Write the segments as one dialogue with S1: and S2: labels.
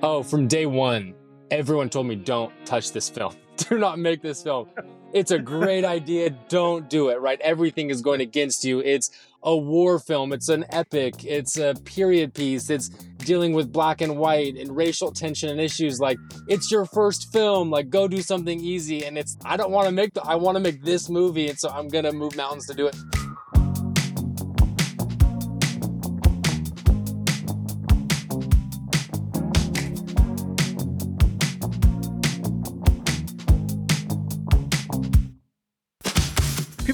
S1: Oh, from day one, everyone told me don't touch this film. Do not make this film. It's a great idea. Don't do it, right? Everything is going against you. It's a war film. It's an epic. It's a period piece. It's dealing with black and white and racial tension and issues. Like, it's your first film. Like, go do something easy. And it's, I don't want to make the, I want to make this movie. And so I'm going to move mountains to do it.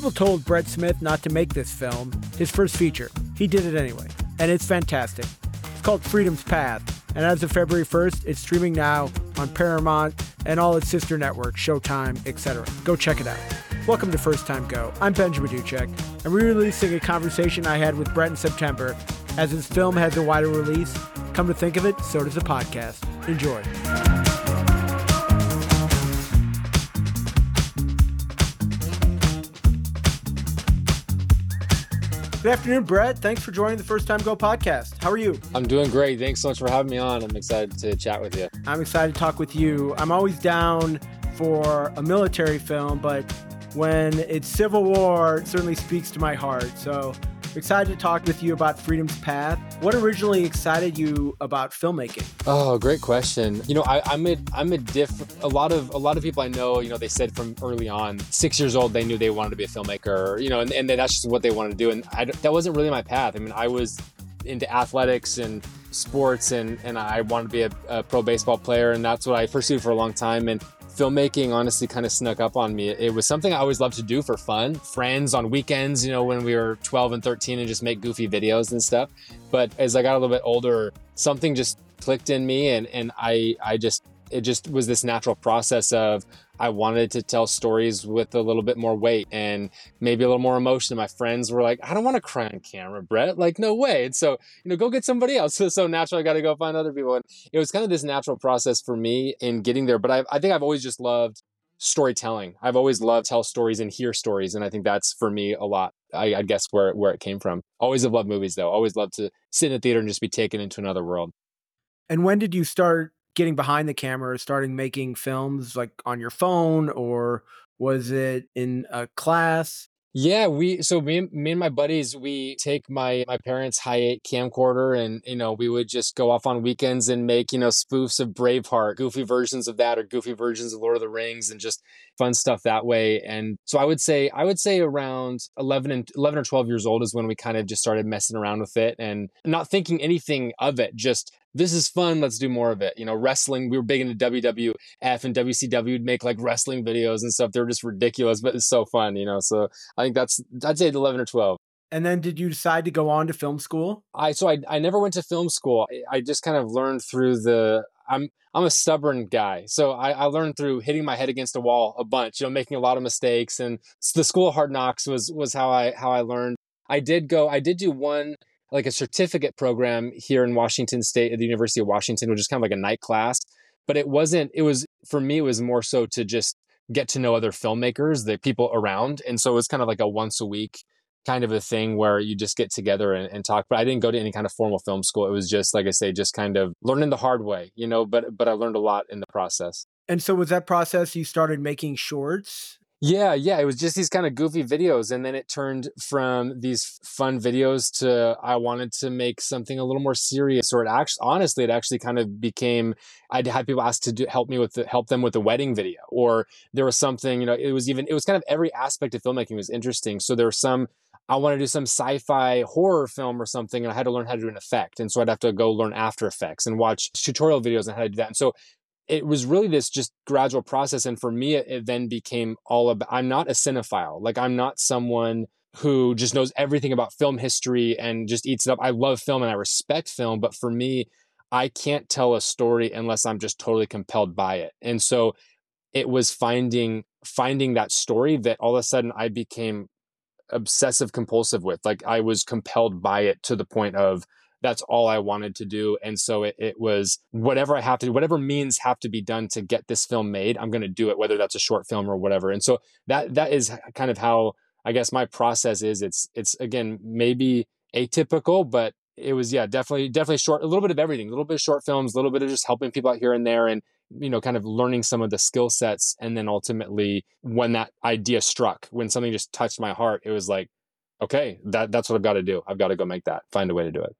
S2: People told Brett Smith not to make this film, his first feature. He did it anyway, and it's fantastic. It's called Freedom's Path, and as of February 1st, it's streaming now on Paramount and all its sister networks, Showtime, etc. Go check it out. Welcome to First Time Go. I'm Benjamin Duchek. I'm re-releasing a conversation I had with Brett in September. As his film has a wider release, come to think of it, so does the podcast. Enjoy. Good afternoon, Brett. Thanks for joining the First Time Go podcast. How are you?
S1: I'm doing great. Thanks so much for having me on. I'm excited to chat with you.
S2: I'm excited to talk with you. I'm always down for a military film, but when it's Civil War, it certainly speaks to my heart. So excited to talk with you about Freedom's Path. What originally excited you about filmmaking?
S1: Oh, great question. You know, I, am a I'm a diff. A lot of a lot of people I know, you know, they said from early on, six years old, they knew they wanted to be a filmmaker. You know, and, and that's just what they wanted to do. And I, that wasn't really my path. I mean, I was into athletics and sports and and I wanted to be a, a, pro baseball player and that's what I pursued for a long time and filmmaking honestly kind of snuck up on me. It was something I always loved to do for fun. Friends on weekends, you know, when we were 12 and 13 and just make goofy videos and stuff. But as I got a little bit older, something just clicked in me and and I I just it just was this natural process of I wanted to tell stories with a little bit more weight and maybe a little more emotion. My friends were like, I don't want to cry on camera, Brett. Like, no way. And so, you know, go get somebody else. So, so naturally, I got to go find other people. And it was kind of this natural process for me in getting there. But I, I think I've always just loved storytelling. I've always loved tell stories and hear stories. And I think that's for me a lot. I, I guess where, where it came from. Always have loved movies though. Always loved to sit in a theater and just be taken into another world.
S2: And when did you start getting behind the camera, starting making films like on your phone, or was it in a class?
S1: Yeah, we so me, me and my buddies we take my my parents' high camcorder and you know we would just go off on weekends and make you know spoofs of Braveheart, goofy versions of that or goofy versions of Lord of the Rings and just fun stuff that way. And so I would say I would say around 11 and 11 or 12 years old is when we kind of just started messing around with it and not thinking anything of it, just this is fun. Let's do more of it. You know, wrestling, we were big into WWF and WCW would make like wrestling videos and stuff. They're just ridiculous, but it's so fun, you know. So I think that's, I'd say 11 or 12.
S2: And then did you decide to go on to film school?
S1: I, so I, I never went to film school. I just kind of learned through the, I'm, I'm a stubborn guy. So I, I learned through hitting my head against a wall a bunch, you know, making a lot of mistakes. And the school of hard knocks was, was how I, how I learned. I did go, I did do one like a certificate program here in Washington State at the University of Washington, which is kind of like a night class. But it wasn't, it was, for me, it was more so to just get to know other filmmakers, the people around. And so it was kind of like a once a week kind of a thing where you just get together and, and, talk. But I didn't go to any kind of formal film school. It was just, like I say, just kind of learning the hard way, you know, but, but I learned a lot in the process.
S2: And so was that process you started making shorts
S1: yeah, yeah, it was just these kind of goofy videos and then it turned from these fun videos to I wanted to make something a little more serious or it actually honestly it actually kind of became I'd had people ask to do, help me with the, help them with the wedding video or there was something, you know, it was even it was kind of every aspect of filmmaking was interesting. So there were some I want to do some sci-fi horror film or something, and I had to learn how to do an effect, and so I'd have to go learn After Effects and watch tutorial videos on how to do that. And so it was really this just gradual process. And for me, it, it then became all about, I'm not a cinephile. Like I'm not someone who just knows everything about film history and just eats it up. I love film and I respect film, but for me, I can't tell a story unless I'm just totally compelled by it. And so it was finding finding that story that all of a sudden I became obsessive compulsive with. Like I was compelled by it to the point of that's all I wanted to do. And so it, it was whatever I have to do, whatever means have to be done to get this film made, I'm going to do it, whether that's a short film or whatever. And so that, that is kind of how I guess my process is. It's, it's again, maybe atypical, but it was yeah definitely definitely short a little bit of everything a little bit of short films a little bit of just helping people out here and there and you know kind of learning some of the skill sets and then ultimately when that idea struck when something just touched my heart it was like okay that that's what i've got to do i've got to go make that find a way to do it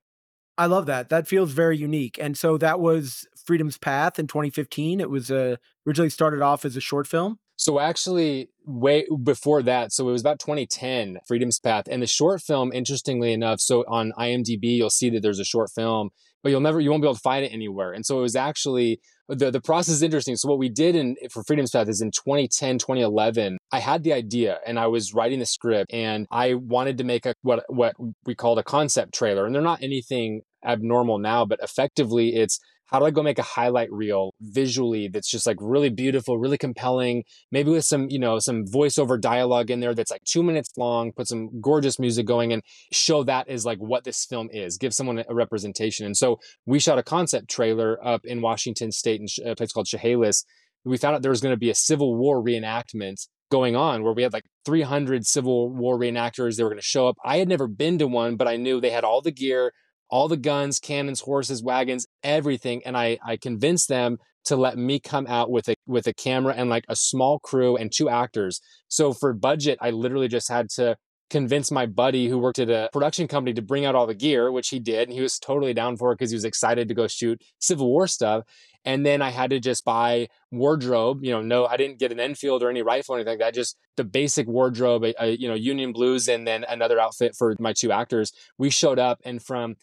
S2: I love that. That feels very unique. And so that was Freedom's Path in 2015. It was uh, originally started off as a short film.
S1: So actually, way before that, so it was about 2010, Freedom's Path, and the short film. Interestingly enough, so on IMDb, you'll see that there's a short film, but you'll never, you won't be able to find it anywhere. And so it was actually the the process is interesting. So what we did in for Freedom's Path is in 2010, 2011, I had the idea and I was writing the script and I wanted to make a what what we called a concept trailer. And they're not anything abnormal now, but effectively it's how do I go make a highlight reel visually that's just like really beautiful, really compelling, maybe with some, you know, some voiceover dialogue in there that's like two minutes long, put some gorgeous music going and show that is like what this film is, give someone a representation. And so we shot a concept trailer up in Washington State in a place called Chehalis. We found out there was going to be a Civil War reenactment going on where we had like 300 Civil War reenactors. They were going to show up. I had never been to one, but I knew they had all the gear all the guns, cannons, horses, wagons, everything. And I, I convinced them to let me come out with a with a camera and like a small crew and two actors. So for budget, I literally just had to convince my buddy who worked at a production company to bring out all the gear, which he did. And he was totally down for it because he was excited to go shoot Civil War stuff. And then I had to just buy wardrobe. You know, no, I didn't get an Enfield or any rifle or anything like that. Just the basic wardrobe, a, a, you know, Union Blues, and then another outfit for my two actors. We showed up, and from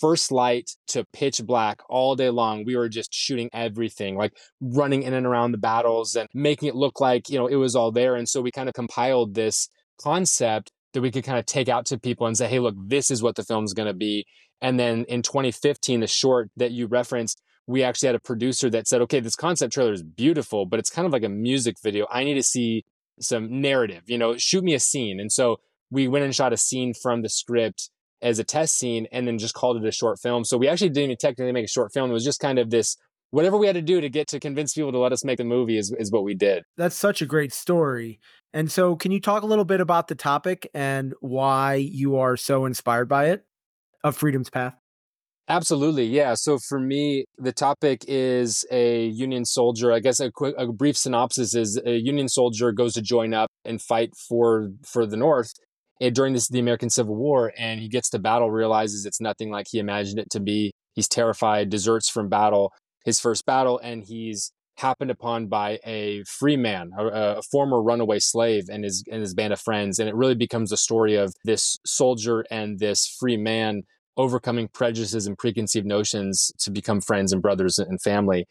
S1: first light to pitch black all day long. We were just shooting everything, like running in and around the battles and making it look like, you know, it was all there. And so we kind of compiled this concept that we could kind of take out to people and say, hey, look, this is what the film's going to be. And then in 2015, the short that you referenced, we actually had a producer that said, okay, this concept trailer is beautiful, but it's kind of like a music video. I need to see some narrative, you know, shoot me a scene. And so we went and shot a scene from the script as a test scene and then just called it a short film. So we actually didn't even technically make a short film. It was just kind of this whatever we had to do to get to convince people to let us make the movie is, is what we did.
S2: That's such a great story. And so can you talk a little bit about the topic and why you are so inspired by it of Freedom's Path?
S1: Absolutely. Yeah. So for me, the topic is a Union soldier. I guess a quick, a brief synopsis is a Union soldier goes to join up and fight for, for the North Eh, during this the American Civil War, and he gets to battle, realizes it's nothing like he imagined it to be. He's terrified, deserts from battle, his first battle, and he's happened upon by a free man, a, a, former runaway slave, and his and his band of friends. And it really becomes a story of this soldier and this free man overcoming prejudices and preconceived notions to become friends and brothers and family.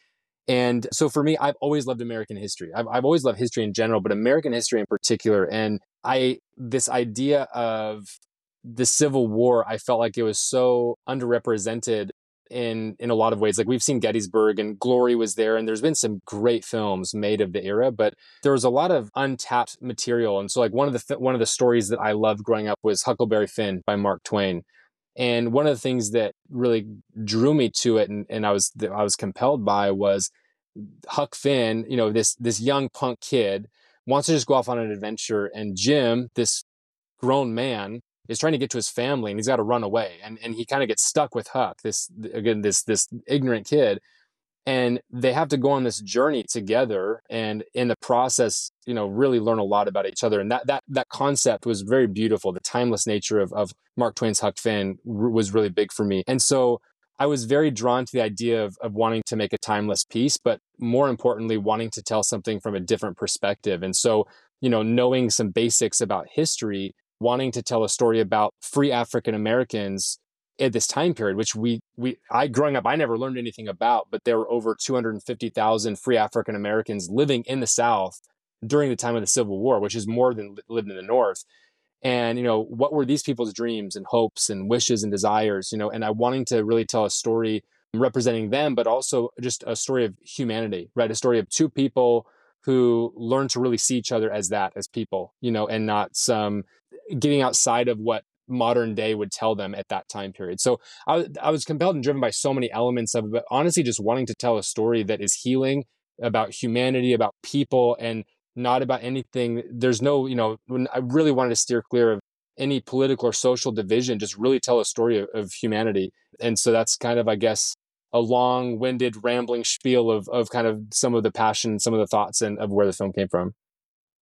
S1: And so for me, I've always loved American history. I've, I've always loved history in general, but American history in particular. And I, this idea of the Civil War, I felt like it was so underrepresented in in a lot of ways. Like we've seen gettysburg and glory was there and there's been some great films made of the era but there was a lot of untapped material. And so like one of the one of the stories that i loved growing up was huckleberry finn by mark twain. And one of the things that really drew me to it and, and I was I was compelled by was Huck Finn, you know, this this young punk kid wants to just go off on an adventure and Jim, this grown man, is trying to get to his family and he's got to run away. And and he kind of gets stuck with Huck, this again, this this ignorant kid and they have to go on this journey together and in the process you know really learn a lot about each other and that that that concept was very beautiful the timeless nature of, of mark twain's huck finn was really big for me and so i was very drawn to the idea of, of wanting to make a timeless piece but more importantly wanting to tell something from a different perspective and so you know knowing some basics about history wanting to tell a story about free african americans at this time period, which we we I growing up I never learned anything about, but there were over 250,000 free African Americans living in the South during the time of the Civil War, which is more than lived in the North. And you know, what were these people's dreams and hopes and wishes and desires? You know, and I wanting to really tell a story representing them, but also just a story of humanity, right? A story of two people who learn to really see each other as that, as people, you know, and not some getting outside of what modern day would tell them at that time period. So I, I was compelled and driven by so many elements of it, but honestly, just wanting to tell a story that is healing about humanity, about people, and not about anything. There's no, you know, when I really wanted to steer clear of any political or social division, just really tell a story of, of humanity. And so that's kind of, I guess, a long-winded, rambling spiel of of kind of some of the passion, some of the thoughts, and of where the film came from.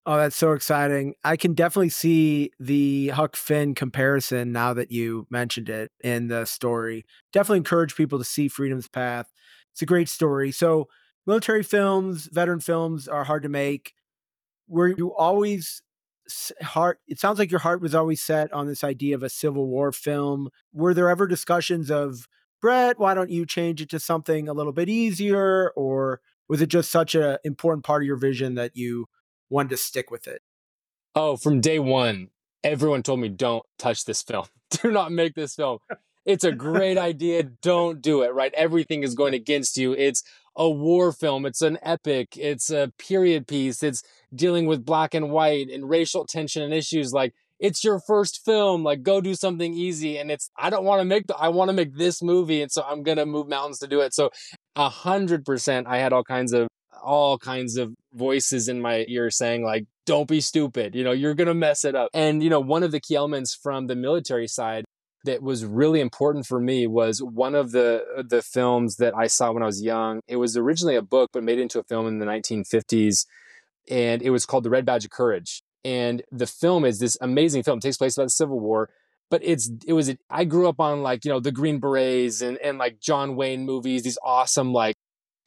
S2: Oh, that's so exciting. I can definitely see the Huck Finn comparison now that you mentioned it in the story. Definitely encourage people to see Freedom's Path. It's a great story. So, military films, veteran films are hard to make. Were you always heart it sounds like your heart was always set on this idea of a civil war film. Were there ever discussions of brett why don't you change it to something a little bit easier? Or was it just such an important part of your vision that you wanted to stick with it?
S1: Oh from day one everyone told me don't touch this film. Do not make this film. It's a great idea. Don't do it right? Everything is going against you. It's a war film it's an epic it's a period piece it's dealing with black and white and racial tension and issues like it's your first film like go do something easy and it's i don't want to make the, i want to make this movie and so i'm gonna move mountains to do it. So a hundred percent i had all kinds of all kinds of voices in my ear saying like don't be stupid you know you're gonna mess it up. And you know one of the key elements from the military side that was really important for me was one of the uh, the films that I saw when I was young. It was originally a book, but made into a film in the 1950s and it was called The Red Badge of Courage. And the film is this amazing film. It takes place about the Civil War, but it's it was I grew up on like you know the Green Berets and and like John Wayne movies, these awesome like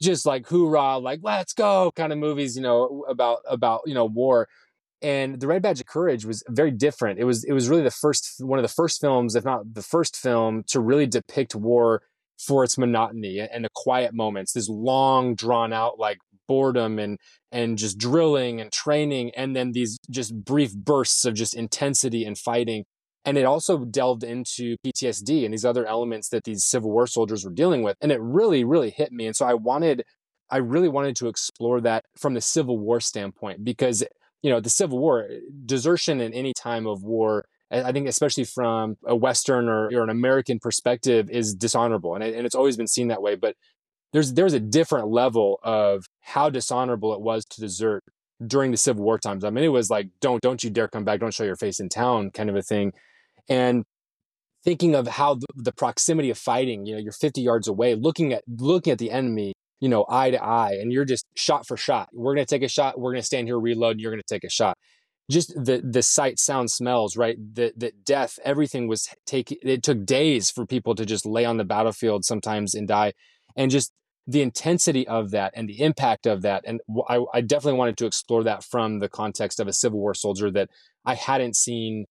S1: just like hoorah, like let's go kind of movies, you know about about you know war. And the Red Badge of Courage was very different. It was it was really the first one of the first films, if not the first film, to really depict war for its monotony and the quiet moments. This long drawn out like boredom and and just drilling and training and then these just brief bursts of just intensity and fighting and it also delved into PTSD and these other elements that these Civil War soldiers were dealing with and it really really hit me and so I wanted I really wanted to explore that from the Civil War standpoint because you know the Civil War eh, desertion in any time of war eh, I think especially from a Western or, or an American perspective is dishonorable and, it, and it's always been seen that way but there's there's a different level of how dishonorable it was to desert during the Civil War times. I mean, it was like don't don't you dare come back, don't show your face in town, kind of a thing. And thinking of how the, the proximity of fighting, you know, you're 50 yards away, looking at looking at the enemy, you know, eye to eye, and you're just shot for shot. We're gonna take a shot. We're gonna stand here, reload, and you're gonna take a shot. Just the the sight, sound, smells, right? The the death, everything was taking. It took days for people to just lay on the battlefield sometimes and die and just the intensity of that and the impact of that. And I, I, definitely wanted to explore that from the context of a Civil War soldier that I hadn't seen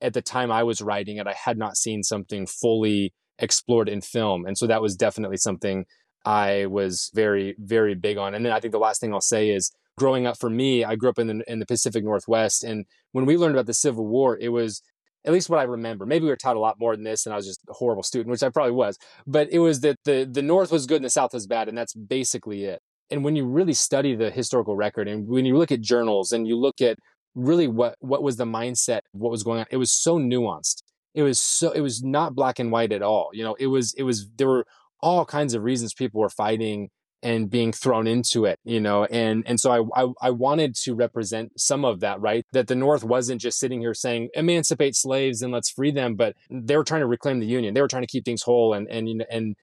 S1: at the time I was writing it. I had not seen something fully explored in film. And so that was definitely something I was very, very big on. And then I think the last thing I'll say is growing up for me, I grew up in the, in the Pacific Northwest. And when we learned about the Civil War, it was at least what I remember. Maybe we were taught a lot more than this, and I was just a horrible student, which I probably was. But it was that the the North was good and the South was bad, and that's basically it. And when you really study the historical record, and when you look at journals, and you look at really what what was the mindset, what was going on, it was so nuanced. It was so it was not black and white at all. You know, it was it was there were all kinds of reasons people were fighting and being thrown into it, you know, and and so I, I, I wanted to represent some of that, right? That the North wasn't just sitting here saying emancipate slaves and let's free them, but they were trying to reclaim the Union. They were trying to keep things whole, and and and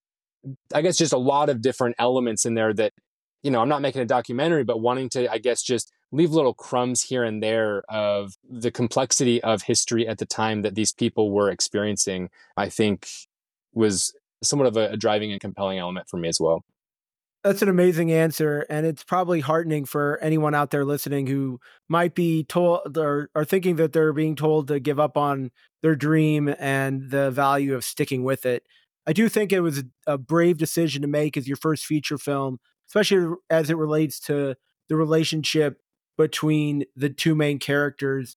S1: I guess just a lot of different elements in there that, you know, I'm not making a documentary, but wanting to, I guess, just leave little crumbs here and there of the complexity of history at the time that these people were experiencing. I think was somewhat of a, a driving and compelling element for me as well.
S2: That's an amazing answer. And it's probably heartening for anyone out there listening who might be told or are thinking that they're being told to give up on their dream and the value of sticking with it. I do think it was a brave decision to make as your first feature film, especially as it relates to the relationship between the two main characters.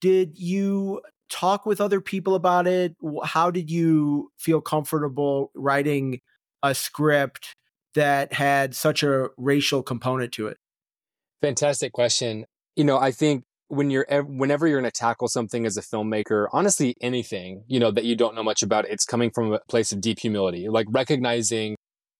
S2: Did you talk with other people about it? How did you feel comfortable writing a script that had such a racial component to it?
S1: Fantastic question. You know, I think when you're whenever you're going to tackle something as a filmmaker, honestly anything, you know, that you don't know much about, it's coming from a place of deep humility, like recognizing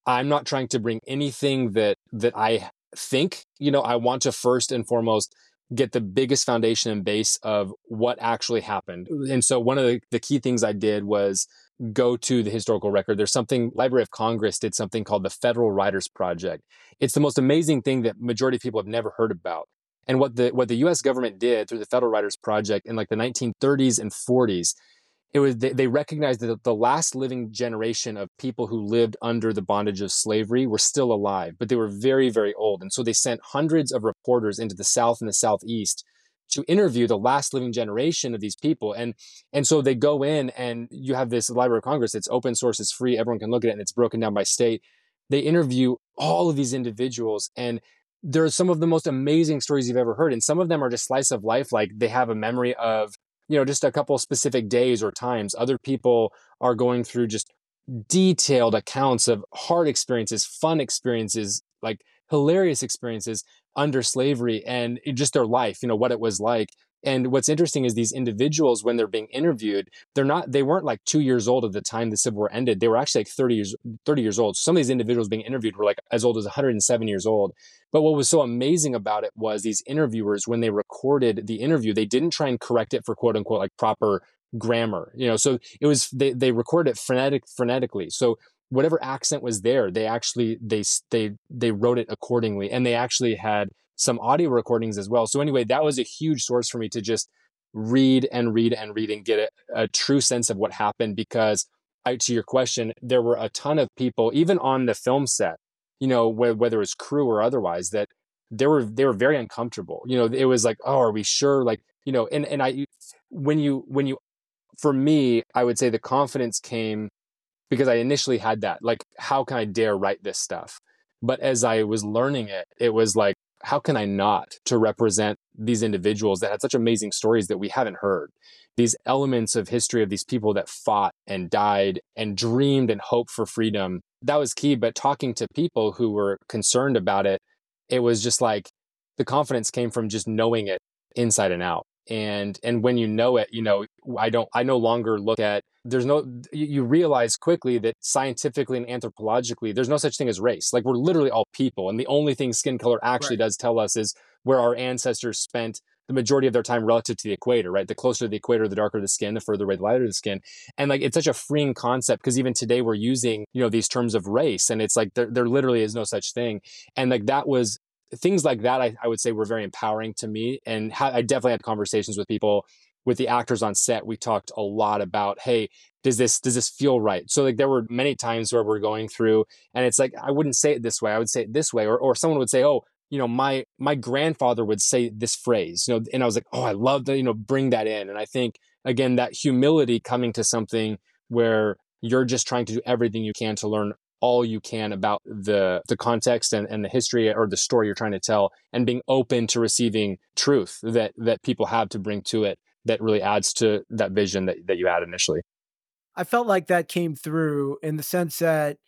S1: I'm not trying to bring anything that that I think, you know, I want to first and foremost get the biggest foundation and base of what actually happened. And so one of the, the key things I did was go to the historical record. There's something, Library of Congress did something called the Federal Writers Project. It's the most amazing thing that majority of people have never heard about. And what the what the US government did through the Federal Writers Project in like the 1930s and 40s, it was they, they recognized that the last living generation of people who lived under the bondage of slavery were still alive, but they were very, very old. And so they sent hundreds of reporters into the South and the Southeast to interview the last living generation of these people. And and so they go in and you have this Library of Congress, it's open source, it's free, everyone can look at it, and it's broken down by state. They interview all of these individuals and there are some of the most amazing stories you've ever heard. And some of them are just slice of life, like they have a memory of, you know, just a couple specific days or times. Other people are going through just detailed accounts of hard experiences, fun experiences, like hilarious experiences under slavery and eh, just their life, you know, what it was like. And what's interesting is these individuals, when they're being interviewed, they're not, they weren't like two years old at the time the Civil War ended. They were actually like 30 years, 30 years old. Some of these individuals being interviewed were like as old as 107 years old. But what was so amazing about it was these interviewers, when they recorded the interview, they didn't try and correct it for quote unquote like proper grammar. You know, so it was they they recorded it frenetic frenetically. So whatever accent was there, they actually they they they wrote it accordingly, and they actually had some audio recordings as well. So anyway, that was a huge source for me to just read and read and read and get a, a true sense of what happened because I, to your question, there were a ton of people, even on the film set, you know, whether it's crew or otherwise, that they were they were very uncomfortable. You know, it was like, oh, are we sure? Like, you know, and and I when you when you for me, I would say the confidence came because I initially had that, like, how can I dare write this stuff? But as I was learning it, it was like, how can I not to represent these individuals that had such amazing stories that we haven't heard? These elements of history of these people that fought and died and dreamed and hoped for freedom. That was key. But talking to people who were concerned about it, it was just like the confidence came from just knowing it inside and out and and when you know it you know i don't i no longer look at there's no you realize quickly that scientifically and anthropologically there's no such thing as race. Like we're literally all people and the only thing skin color actually right. does tell us is where our ancestors spent the majority of their time relative to the equator right? The closer to the equator the darker the skin the further away the lighter the skin. And like it's such a freeing concept because even today we're using you know these terms of race and it's like there, there literally is no such thing. And like that was things like that, I, I, would say were very empowering to me. And ha- I definitely had conversations with people, with the actors on set. We talked a lot about, hey, does this does this feel right? So like there were many times where we're going through, and it's like I wouldn't say it this way. I would say it this way, or or someone would say, oh, you know, my my grandfather would say this phrase, you know, and I was like, oh, I love to, you know, bring that in. And I think again that humility coming to something where you're just trying to do everything you can to learn all you can about the the context and, and the history or the story you're trying to tell and being open to receiving truth that that people have to bring to it that really adds to that vision that, that you had initially.
S2: I felt like that came through in the sense that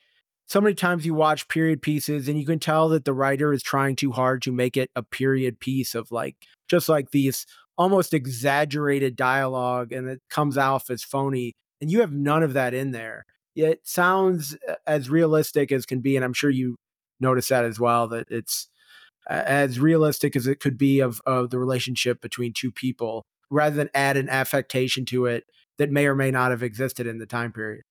S2: so many times you watch period pieces and you can tell that the writer is trying too hard to make it a period piece of like just like these almost exaggerated dialogue and it comes off as phony and you have none of that in there it sounds uh, as realistic as can be, and I'm sure you notice that as well. That it's as realistic as it could be of of the relationship between two people, rather than add an affectation to it that may or may not have existed in the time period.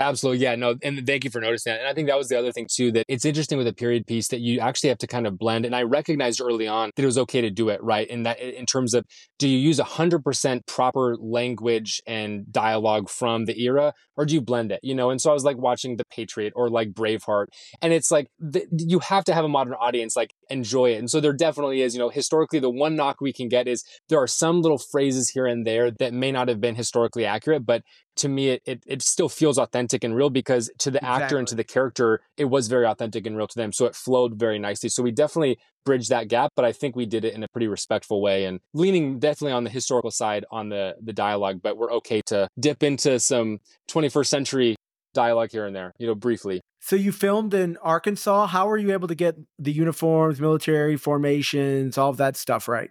S1: Absolutely. Yeah. No. And thank you for noticing that. And I think that was the other thing too, that it's interesting with a period piece that you actually have to kind of blend. And I recognized early on that it was okay to do it right. In that, in terms of, do you use 100% proper language and dialogue from the era or do you blend it? You know? And so I was like watching The Patriot or like Braveheart. And it's like, the, you have to have a modern audience like enjoy it. And so there definitely is, you know, historically, the one knock we can get is there are some little phrases here and there that may not have been historically accurate, but to me it, it, it still feels authentic and real because to the exactly. actor and to the character it was very authentic and real to them. So it flowed very nicely. So we definitely bridged that gap but i think we did it in a pretty respectful way and leaning definitely on the historical side on the the dialogue but we're okay to dip into some 21st century dialogue here and there you know briefly.
S2: So you filmed in arkansas. How were you able to get the uniforms military formations all of that stuff right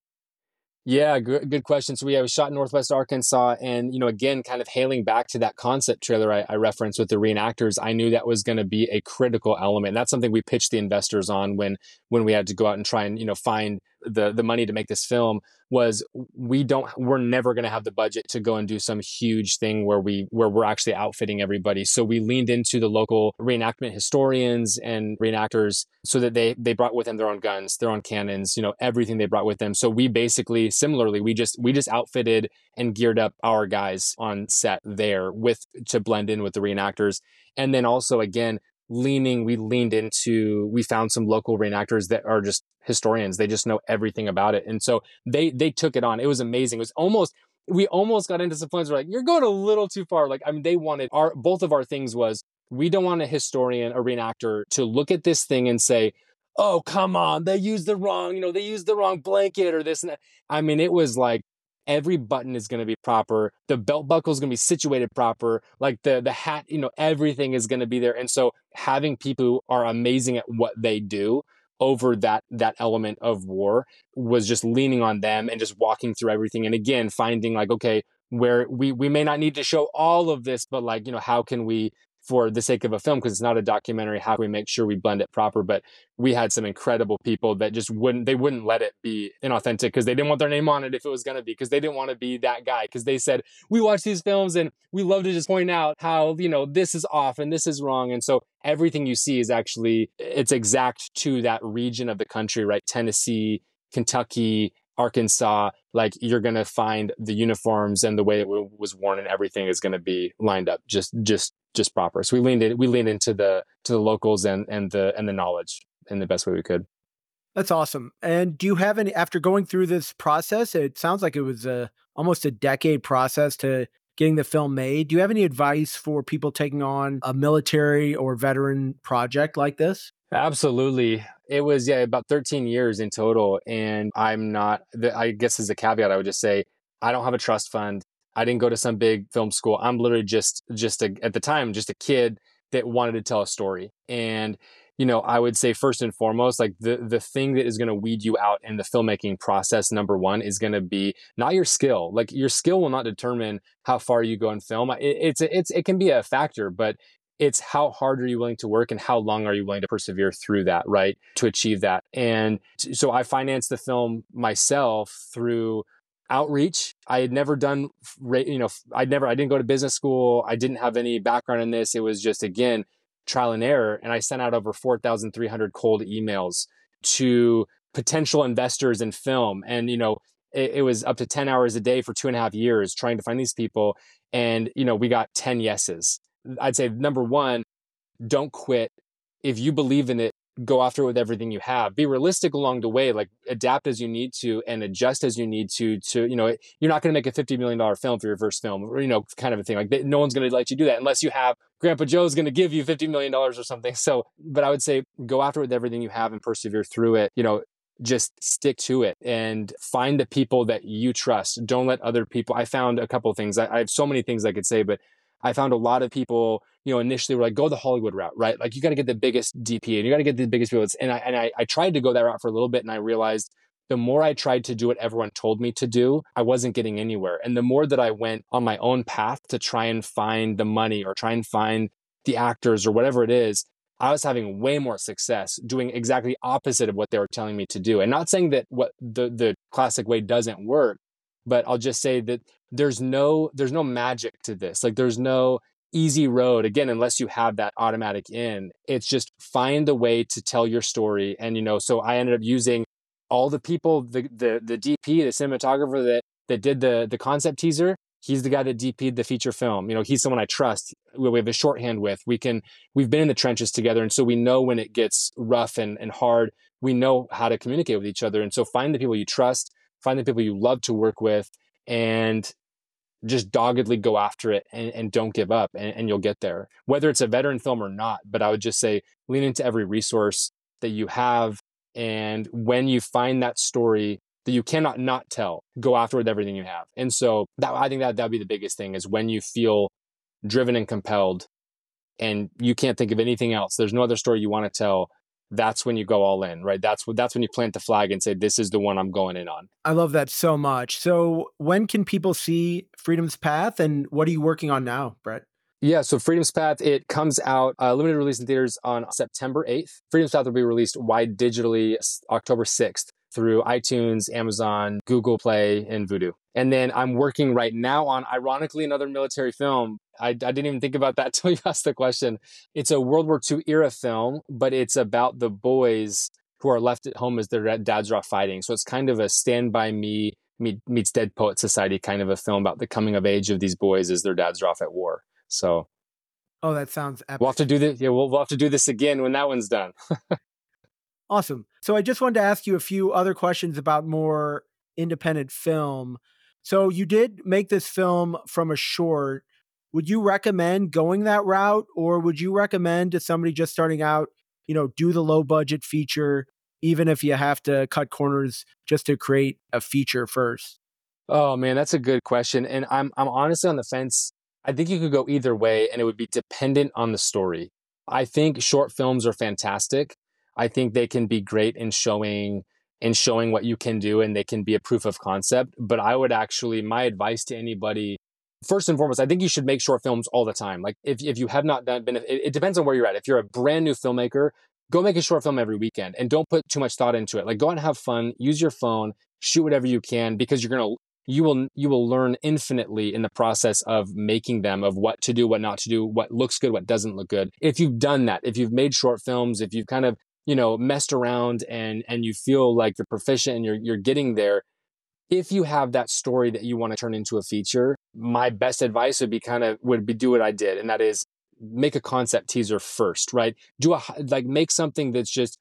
S1: yeah, good, good question. So we have shot in Northwest Arkansas, and you know, again, kind of hailing back to that concept trailer I, I referenced with the reenactors, I knew that was going to be a critical element. And that's something we pitched the investors on when when we had to go out and try and you know find the the money to make this film was we don't we're never going to have the budget to go and do some huge thing where we where we're actually outfitting everybody. So we leaned into the local reenactment historians and reenactors so that they they brought with them their own guns their own cannons you know everything they brought with them. So we basically similarly we just we just outfitted and geared up our guys on set there with to blend in with the reenactors. And then also again leaning we leaned into we found some local reenactors that are just historians. They just know everything about it. And so they they took it on. It was amazing. It was almost we almost got into some points where like you're going a little too far. Like i mean they wanted our both of our things was we don't want a historian a reenactor to look at this thing and say oh come on. They used the wrong you know they used the wrong blanket or this and that. I mean it was like every button is going to be proper the belt buckle is going to be situated proper like the the hat you know everything is going to be there and so having people who are amazing at what they do over that that element of war was just leaning on them and just walking through everything and again finding like okay where we we may not need to show all of this but like you know how can we for the sake of a film because it's not a documentary how can we make sure we blend it proper? But we had some incredible people that just wouldn't they wouldn't let it be inauthentic because they didn't want their name on it if it was going to be because they didn't want to be that guy because they said we watch these films and we love to just point out how you know this is off and this is wrong. And so everything you see is actually it's exact to that region of the country right? Tennessee kentucky Arkansas, like you're going to find the uniforms and the way it w- was worn and everything is going to be lined up just just just proper. So we leaned in, we leaned into the to the locals and and the and the knowledge in the best way we could.
S2: That's awesome. And do you have any after going through this process? It sounds like it was a almost a decade process to getting the film made. Do you have any advice for people taking on a military or veteran project like this?
S1: Absolutely. It was yeah about 13 years in total and I'm not I guess as a caveat I would just say I don't have a trust fund. I didn't go to some big film school. I'm literally just just a, at the time just a kid that wanted to tell a story. And you know, I would say first and foremost, like the the thing that is going to weed you out in the filmmaking process, number one, is going to be not your skill. Like your skill will not determine how far you go in film. It, it's it's it can be a factor, but it's how hard are you willing to work and how long are you willing to persevere through that, right, to achieve that. And so I financed the film myself through outreach. I had never done, you know, I'd never, I didn't go to business school. I didn't have any background in this. It was just, again, trial and error. And I sent out over 4,300 cold emails to potential investors in film. And, you know, it, it, was up to 10 hours a day for two and a half years trying to find these people. And, you know, we got 10 yeses. I'd say number one, don't quit. If you believe in it, go after it with everything you have. Be realistic along the way like adapt as you need to and adjust as you need to to you know you're not going to make a 50 million dollar film for your first film or you know kind of a thing like no one's going to let you do that unless you have grandpa joe's going to give you 50 million dollars or something. So but i would say go after it with everything you have and persevere through it you know just stick to it and find the people that you trust. Don't let other people i found a couple things. I, I have so many things i could say but I found a lot of people, you know, initially were like, go the Hollywood route, right? Like you got to get the biggest DP and you got to get the biggest people. And I, and I, I tried to go that route for a little bit and I realized the more I tried to do what everyone told me to do, I wasn't getting anywhere. And the more that I went on my own path to try and find the money or try and find the actors or whatever it is, I was having way more success doing exactly opposite of what they were telling me to do. And not saying that what the the classic way doesn't work, but I'll just say that there's no there's no magic to this. Like there's no easy road again unless you have that automatic in. It's just find a way to tell your story and you know so I ended up using all the people the the the DP, the cinematographer that that did the the concept teaser, he's the guy that DP'd the feature film. You know, he's someone I trust. We have a shorthand with. We can we've been in the trenches together and so we know when it gets rough and and hard, we know how to communicate with each other. And so find the people you trust find the people you love to work with and just doggedly go after it and, and don't give up and, and, you'll get there. Whether it's a veteran film or not but i would just say lean into every resource that you have and when you find that story that you cannot not tell go after with everything you have. And so that i think that that'd be the biggest thing is when you feel driven and compelled and you can't think of anything else. There's no other story you want to tell that's when you go all in, right? That's what that's when you plant the flag and say, "This is the one I'm going in on."
S2: I love that so much. So, when can people see Freedom's Path, and what are you working on now, Brett?
S1: Yeah, so Freedom's Path it comes out uh, limited release in theaters on September 8th. Freedom's Path will be released wide digitally October 6th. through iTunes, Amazon, Google Play, and Vudu. And then I'm working right now on, ironically, another military film. I, I didn't even think about that until you asked the question. It's a World War II era film, but it's about the boys who are left at home as their dads are off fighting. So it's kind of a Stand By Me meets Dead Poet Society kind of a film about the coming of age of these boys as their dads are off at war. So,
S2: oh, that sounds epic.
S1: We'll have to do this. Yeah, we'll, we'll have to do this again when that one's done.
S2: awesome. So I just wanted to ask you a few other questions about more independent film. So you did make this film from a short. Would you recommend going that route, or would you recommend to somebody just starting out, you know, do the low budget feature, even if you have to cut corners just to create a feature first?
S1: Oh man, that's a good question. And I'm I'm honestly on the fence. I think you could go either way and it would be dependent on the story. I think short films are fantastic. I think they can be great in showing in showing what you can do and they can be a proof of concept, but I would actually my advice to anybody first and foremost, I think you should make short films all the time. Like if if you have not done been it, it depends on where you're at. If you're a brand new filmmaker, go make a short film every weekend and don't put too much thought into it. Like go out and have fun, use your phone, shoot whatever you can because you're going to you will you will learn infinitely in the process of making them of what to do what not to do what looks good what doesn't look good if you've done that if you've made short films if you've kind of you know messed around and and you feel like you're proficient and you're you're getting there if you have that story that you want to turn into a feature my best advice would be kind of would be do what i did and that is make a concept teaser first right? Do a like make something that's just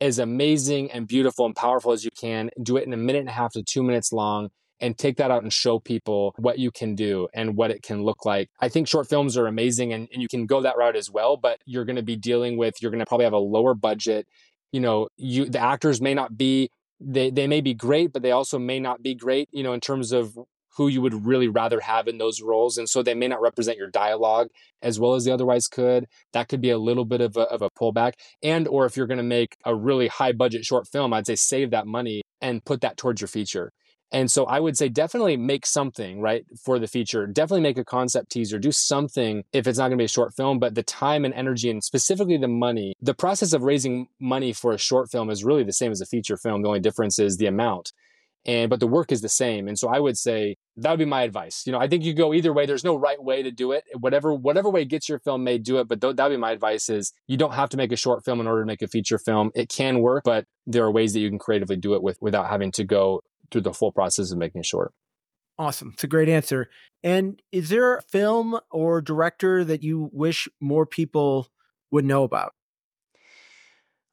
S1: as amazing and beautiful and powerful as you can do it in a minute and a half to two minutes long and take that out and show people what you can do and what it can look like. I think short films are amazing and, and you can go that route as well, but you're going to be dealing with, you're going to probably have a lower budget. You know, you, the actors may not be, they, they may be great, but they also may not be great, you know, in terms of who you would really rather have in those roles. And so they may not represent your dialogue as well as they otherwise could. That could be a little bit of a, of a pullback. And, or if you're going to make a really high budget short film, I'd say save that money and put that towards your feature. And so I would say definitely make something, right, for the feature. Definitely make a concept teaser. Do something if it's not going to be a short film, but the time and energy and specifically the money. The process of raising money for a short film is really the same as a feature film. The only difference is the amount. And but the work is the same. And so I would say that would be my advice. You know, I think you go either way. There's no right way to do it. Whatever whatever way gets your film made, do it. But th- that would be my advice is you don't have to make a short film in order to make a feature film. It can work, but there are ways that you can creatively do it with without having to go through the full process of making it short.
S2: Awesome. It's a great answer. And is there a film or director that you wish more people would know about?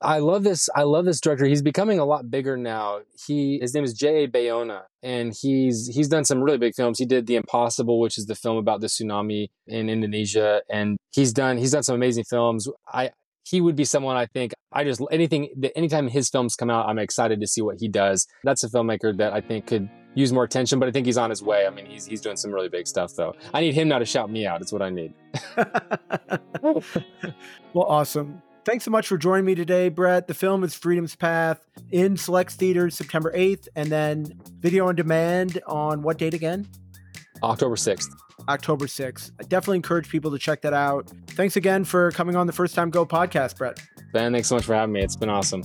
S1: I love this. I love this director. He's becoming a lot bigger now. He his name is J. A. Bayona, and he's he's done some really big films. He did The Impossible, which is the film about the tsunami in Indonesia, and he's done he's done some amazing films. I he would be someone I think I just anything anytime his films come out, I'm excited to see what he does. That's a filmmaker that I think could use more attention, but I think he's on his way. I mean, he's he's doing some really big stuff though. I need him now to shout me out. It's what I need.
S2: well, awesome. Thanks so much for joining me today, Brett. The film is Freedom's Path in select theaters September 8th, and then video on demand on what date again?
S1: October 6th.
S2: October 6th. I definitely encourage people to check that out. Thanks again for coming on the First Time Go podcast, Brett.
S1: Ben, thanks so much for having me. It's been awesome.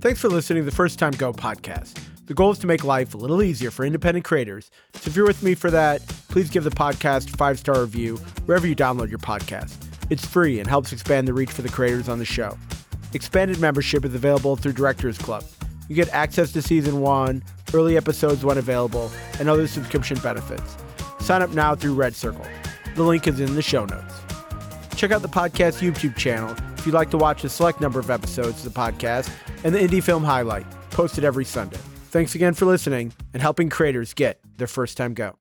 S2: Thanks for listening to the First Time Go podcast. The goal is to make life a little easier for independent creators. So if you're with me for that, please give the podcast a five star review wherever you download your podcast. It's free and helps expand the reach for the creators on the show. Expanded membership is available through Directors Club. You get access to season one, early episodes when available, and other subscription benefits. Sign up now through Red Circle. The link is in the show notes. Check out the podcast YouTube channel if you'd like to watch a select number of episodes of the podcast and the Indie Film Highlight, posted every Sunday. Thanks again for listening and helping creators get their first time go.